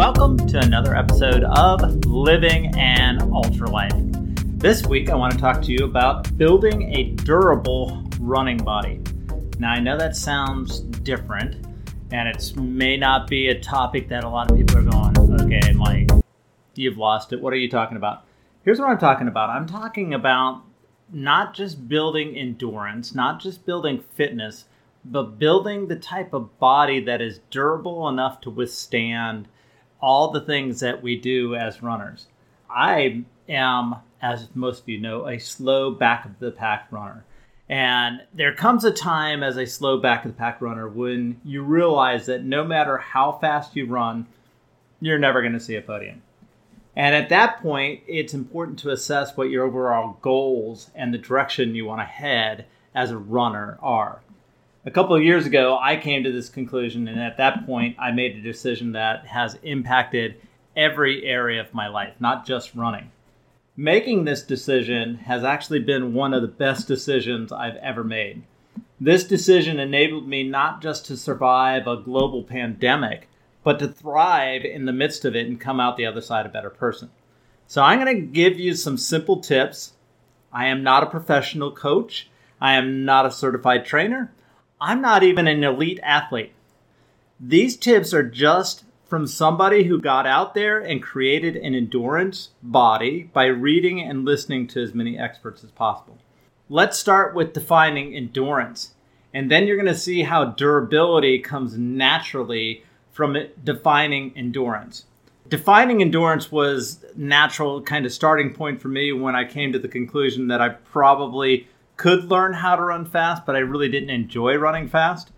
welcome to another episode of Living an Ultra Life. This week, I want to talk to you about building a durable running body. Now, I know that sounds different, and it may not be a topic that a lot of people are going, okay, Mike, you've lost it. What are you talking about? Here's what I'm talking about I'm talking about not just building endurance, not just building fitness, but building the type of body that is durable enough to withstand all the things that we do as runners. I am, as most of you know, a slow back of the pack runner. And there comes a time as a slow back of the pack runner when you realize that no matter how fast you run, you're never going to see a podium. And at that point, it's important to assess what your overall goals and the direction you want to head as a runner are a couple of years ago, I came to this conclusion, and at that point, I made a decision that has impacted every area of my life, not just running. Making this decision has actually been one of the best decisions I've ever made. This decision enabled me not just to survive a global pandemic, but to thrive in the midst of it and come out the other side a better person. So, I'm going to give you some simple tips. I am not a professional coach, I am not a certified trainer. I'm not even an elite athlete. These tips are just from somebody who got out there and created an endurance body by reading and listening to as many experts as possible. Let's start with defining endurance. And then you're going to see how durability comes naturally from defining endurance. Defining endurance was natural kind of starting point for me when I came to the conclusion that I probably could learn how to run fast, but I really didn't enjoy running fast.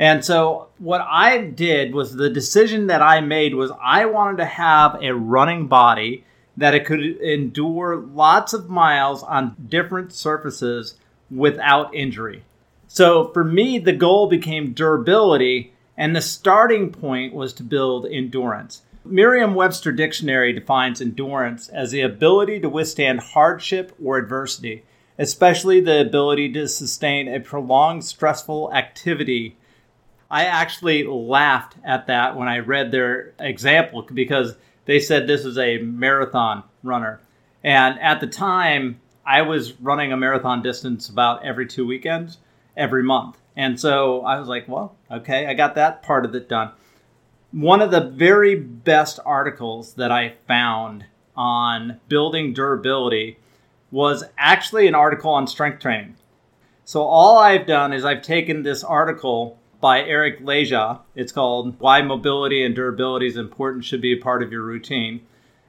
And so what I did was the decision that I made was I wanted to have a running body that it could endure lots of miles on different surfaces without injury. So for me, the goal became durability, and the starting point was to build endurance. Merriam Webster Dictionary defines endurance as the ability to withstand hardship or adversity especially the ability to sustain a prolonged stressful activity. I actually laughed at that when I read their example because they said this is a marathon runner. And at the time, I was running a marathon distance about every two weekends, every month. And so I was like, well, okay, I got that part of it done. One of the very best articles that I found on building durability was actually an article on strength training. So all I've done is I've taken this article by Eric Leja. It's called Why Mobility and Durability is Important Should Be a Part of Your Routine.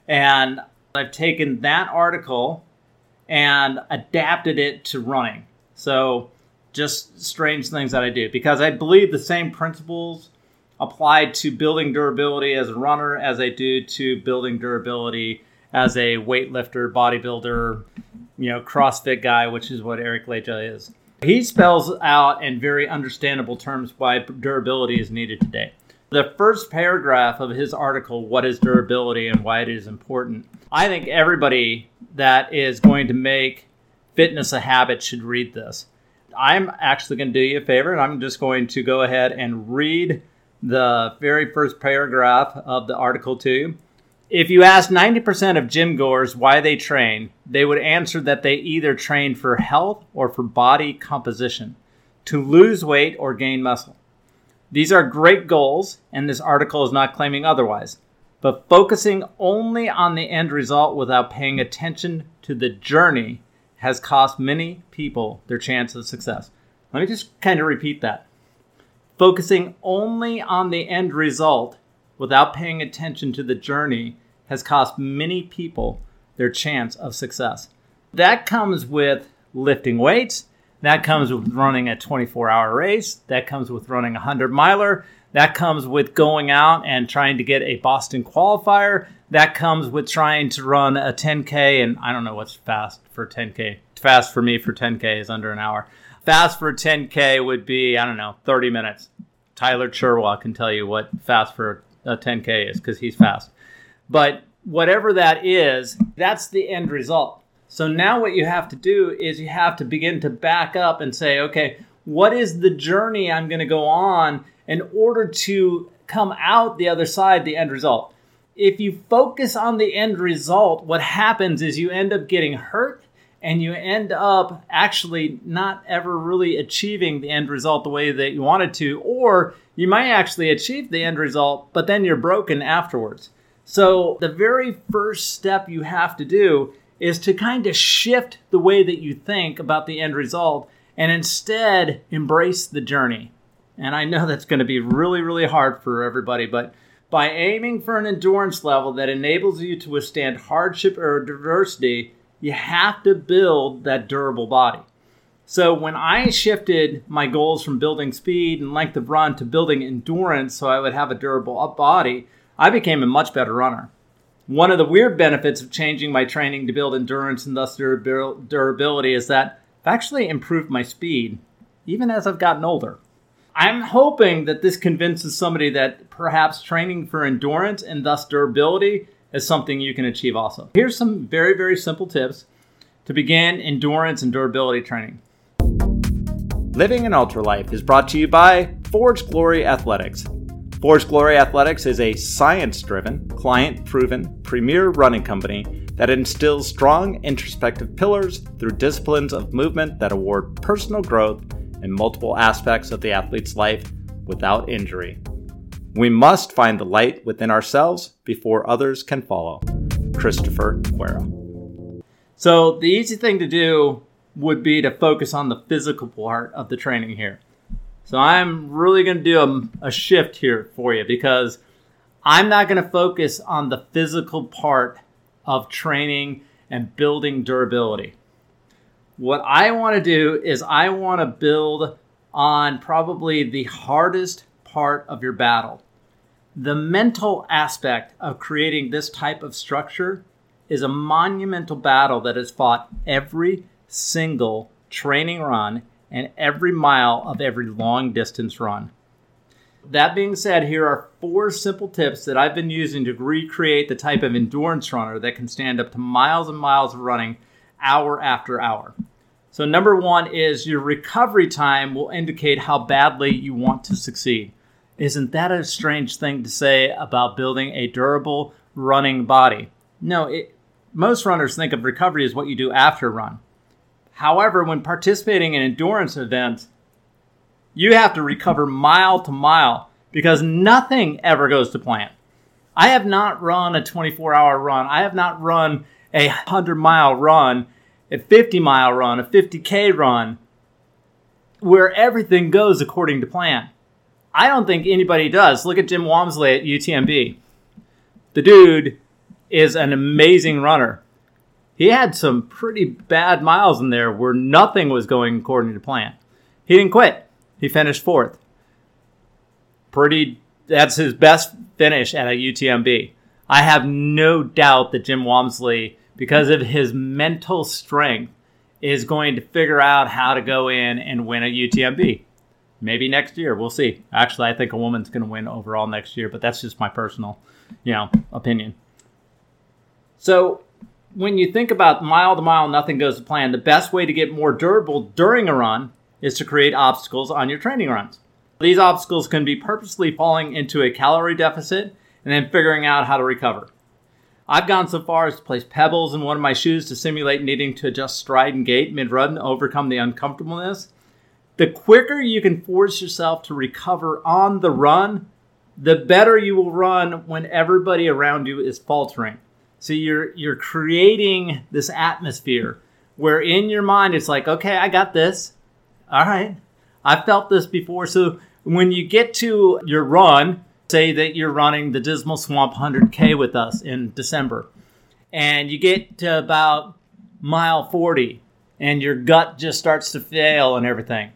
And I've taken that article and adapted it to running. So just strange things that I do because I believe the same principles apply to building durability as a runner as I do to building durability as a weightlifter, bodybuilder, you know, CrossFit guy, which is what Eric Leja is. He spells out in very understandable terms why durability is needed today. The first paragraph of his article, What is Durability and Why It Is Important, I think everybody that is going to make fitness a habit should read this. I'm actually going to do you a favor and I'm just going to go ahead and read the very first paragraph of the article to you. If you ask 90% of gym goers why they train, they would answer that they either train for health or for body composition, to lose weight or gain muscle. These are great goals, and this article is not claiming otherwise. But focusing only on the end result without paying attention to the journey has cost many people their chance of success. Let me just kind of repeat that. Focusing only on the end result without paying attention to the journey has cost many people their chance of success. That comes with lifting weights. That comes with running a 24 hour race. That comes with running a 100 miler. That comes with going out and trying to get a Boston qualifier. That comes with trying to run a 10K. And I don't know what's fast for 10K. Fast for me for 10K is under an hour. Fast for 10K would be, I don't know, 30 minutes. Tyler Cherwa can tell you what fast for Uh, a 10K is because he's fast. But whatever that is, that's the end result. So now what you have to do is you have to begin to back up and say, okay, what is the journey I'm going to go on in order to come out the other side, the end result? if you focus on the end result, what happens is you end up getting hurt and you end up actually not ever really achieving the end result the way that you wanted to, or you might actually achieve the end result, but then you're broken afterwards. So, the very first step you have to do is to kind of shift the way that you think about the end result and instead embrace the journey. And I know that's going to be really, really hard for everybody, but by aiming for an endurance level that enables you to withstand hardship or adversity, you have to build that durable body. So when I shifted my goals from building speed and length of run to building endurance so I would have a durable body, I became a much better runner. One of the weird benefits of changing my training to build endurance and thus durability is that I've actually improved my speed, even as I've gotten older. I'm hoping that this convinces somebody that perhaps training for endurance and thus durability is something you can achieve also. Here's some very, very simple tips to begin endurance and durability training. Living an Ultra Life is brought to you by Forge Glory Athletics. Forge Glory Athletics is a science driven, client proven, premier running company that instills strong introspective pillars through disciplines of movement that award personal growth in multiple aspects of the athlete's life without injury. We must find the light within ourselves before others can follow. Christopher Cuero. So, the easy thing to do would be to focus on the physical part of the training here. So, I'm really going to do a, a shift here for you because I'm not going to focus on the physical part of training and building durability. What I want to do is I want to build on probably the hardest part of your battle. The mental aspect of creating this type of structure is a monumental battle that is fought every single training run and every mile of every long distance run. That being said, here are four simple tips that I've been using to recreate the type of endurance runner that can stand up to miles and miles of running hour after hour. So, number one is your recovery time will indicate how badly you want to succeed. Isn't that a strange thing to say about building a durable running body? No, it, most runners think of recovery as what you do after run. However, when participating in endurance events, you have to recover mile to mile because nothing ever goes to plan. I have not run a 24 hour run. I have not run a 100 mile run, a 50 mile run, a 50K run where everything goes according to plan. I don't think anybody does. Look at Jim Walmsley at UTMB. The dude is an amazing runner. He had some pretty bad miles in there where nothing was going according to plan. He didn't quit. He finished fourth. Pretty that's his best finish at a UTMB. I have no doubt that Jim Walmsley, because of his mental strength, is going to figure out how to go in and win a UTMB. Maybe next year. We'll see. Actually, I think a woman's going to win overall next year, but that's just my personal, you know, opinion. So, when you think about mile to mile, nothing goes to plan. The best way to get more durable during a run is to create obstacles on your training runs. These obstacles can be purposely falling into a calorie deficit and then figuring out how to recover. I've gone so far as to place pebbles in one of my shoes to simulate needing to adjust stride and gait mid run to overcome the uncomfortableness the quicker you can force yourself to recover on the run, the better you will run when everybody around you is faltering. So you're you're creating this atmosphere where in your mind it's like, okay, I got this. All right. I've felt this before. So when you get to your run, say that you're running the Dismal Swamp 100K with us in December, and you get to about mile 40 and your gut just starts to fail and everything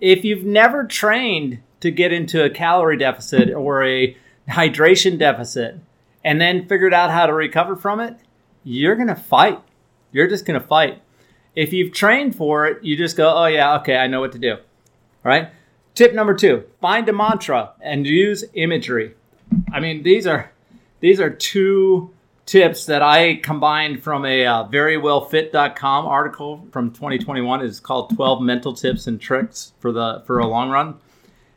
if you've never trained to get into a calorie deficit or a hydration deficit and then figured out how to recover from it, you're going to fight. You're just going to fight. If you've trained for it, you just go, oh, yeah, okay, I know what to do. All right. Tip number two find a mantra and use imagery. I mean, these are these are two tips that I combined from a uh, verywellfit.com article from 2021. is called 12 mental tips and tricks for the for a long run.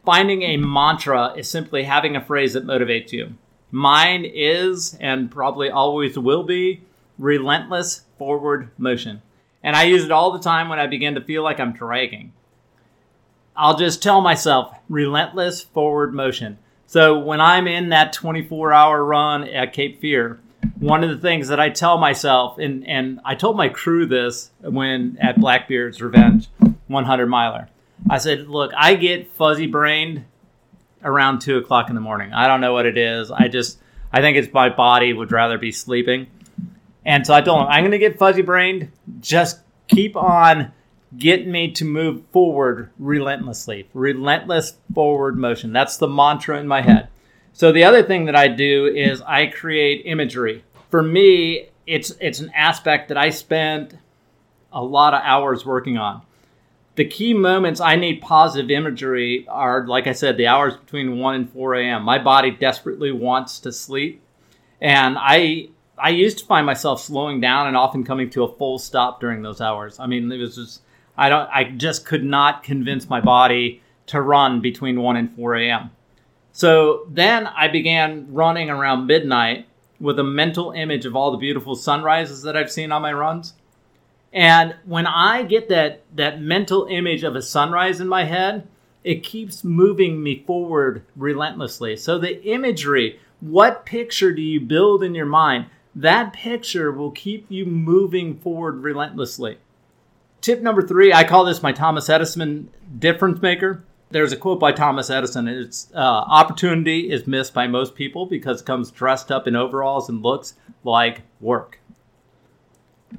Finding a mantra is simply having a phrase that motivates you. Mine is, and probably always will be, relentless forward motion. And I use it all the time when I begin to feel like I'm dragging. I'll just tell myself relentless forward motion. So when I'm in that 24 hour run at Cape Fear, one of the things that I tell myself, and, and I told my crew this when at Blackbeard's Revenge 100 miler, I said, Look, I get fuzzy brained around two o'clock in the morning. I don't know what it is. I just, I think it's my body would rather be sleeping. And so I told him, I'm going to get fuzzy brained. Just keep on getting me to move forward relentlessly. Relentless forward motion. That's the mantra in my head. So the other thing that I do is I create imagery. For me, it's it's an aspect that I spend a lot of hours working on. The key moments I need positive imagery are, like I said, the hours between 1 and 4 a.m. My body desperately wants to sleep. And I I used to find myself slowing down and often coming to a full stop during those hours. I mean, it was just I don't I just could not convince my body to run between 1 and 4 a.m. So then I began running around midnight with a mental image of all the beautiful sunrises that I've seen on my runs. And when I get that that mental image of a sunrise in my head, it keeps moving me forward relentlessly. So the imagery, what picture do you build in your mind? That picture will keep you moving forward relentlessly. Tip number three, I call this my Thomas Edison difference maker. There's a quote by Thomas Edison. It's uh, opportunity is missed by most people because it comes dressed up in overalls and looks like work.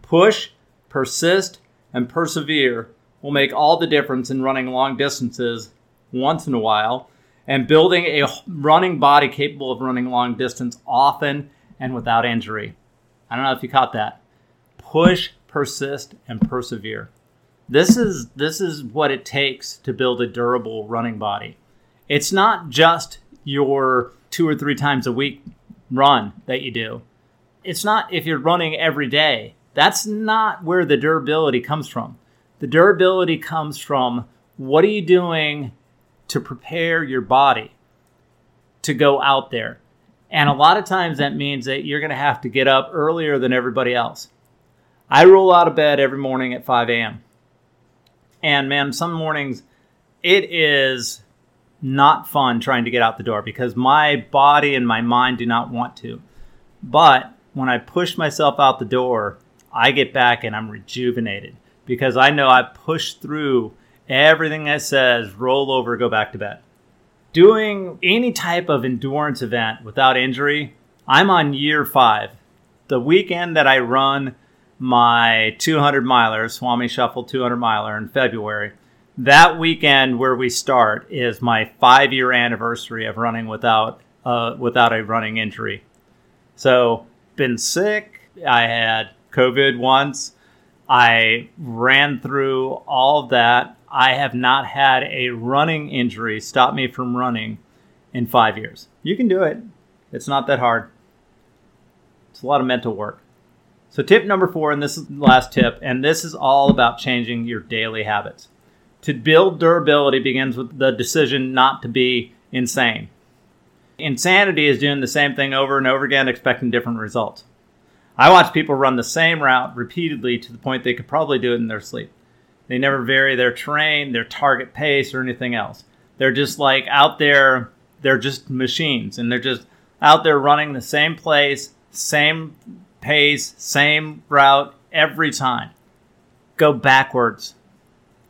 Push, persist, and persevere will make all the difference in running long distances once in a while and building a running body capable of running long distance often and without injury. I don't know if you caught that. Push, persist, and persevere. This is this is what it takes to build a durable running body. It's not just your two or three times a week run that you do. It's not if you're running every day. That's not where the durability comes from. The durability comes from what are you doing to prepare your body to go out there. And a lot of times that means that you're going to have to get up earlier than everybody else. I roll out of bed every morning at 5 a.m. And man, some mornings it is not fun trying to get out the door because my body and my mind do not want to. But when I push myself out the door, I get back and I'm rejuvenated because I know I pushed through everything that says roll over, go back to bed. Doing any type of endurance event without injury, I'm on year five. The weekend that I run my 200 miler, Swami Shuffle 200 miler in February. That weekend where we start is my five year anniversary of running without uh, without a running injury. So been sick. I had COVID once. I ran through all of that. I have not had a running injury stop me from running in five years. You can do it. It's not that hard. It's a lot of mental work. So, tip number four, and this is the last tip, and this is all about changing your daily habits. To build durability begins with the decision not to be insane. Insanity is doing the same thing over and over again, expecting different results. I watch people run the same route repeatedly to the point they could probably do it in their sleep. They never vary their terrain, their target pace, or anything else. They're just like out there, they're just machines, and they're just out there running the same place, same pace, same route every time. Go backwards.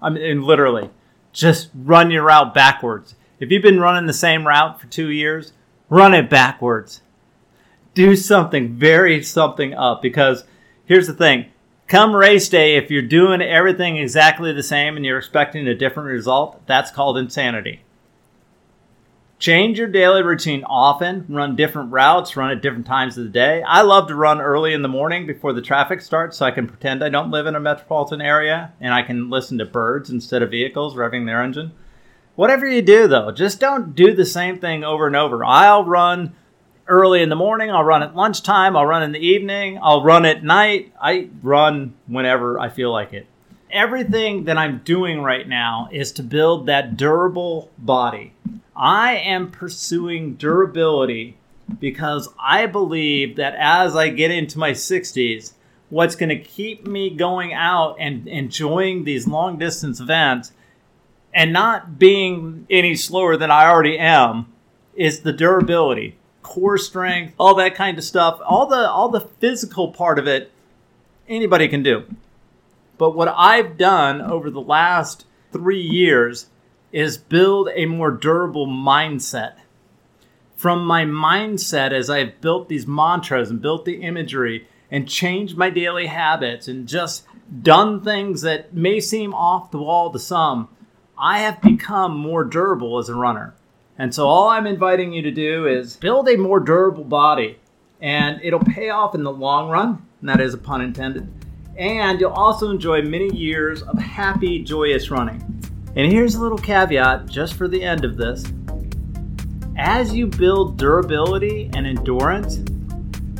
I mean, literally, just run your route backwards. If you've been running the same route for two years, run it backwards. Do something, vary something up because here's the thing. Come race day, if you're doing everything exactly the same and you're expecting a different result, that's called insanity. Change your daily routine often, run different routes, run at different times of the day. I love to run early in the morning before the traffic starts so I can pretend I don't live in a metropolitan area and I can listen to birds instead of vehicles revving their engine. Whatever you do though, just don't do the same thing over and over. I'll run early in the morning, I'll run at lunchtime, I'll run in the evening, I'll run at night. I run whenever I feel like it. Everything that I'm doing right now is to build that durable body I am pursuing durability because I believe that as I get into my 60s, what's going to keep me going out and enjoying these long distance events and not being any slower than I already am is the durability, core strength, all that kind of stuff, all the all the physical part of it anybody can do. But what I've done over the last 3 years is build a more durable mindset. From my mindset as I've built these mantras and built the imagery and changed my daily habits and just done things that may seem off the wall to some, I have become more durable as a runner. And so all I'm inviting you to do is build a more durable body. And it'll pay off in the long run, and that is a pun intended. And you'll also enjoy many years of happy, joyous running. And here's a little caveat just for the end of this. As you build durability and endurance,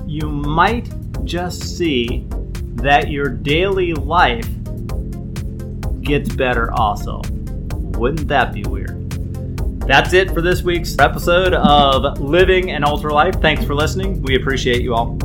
you might just see that your daily life gets better also. Wouldn't that be weird? That's it for this week's episode of Living an Ultra Life. Thanks for listening. We appreciate you all.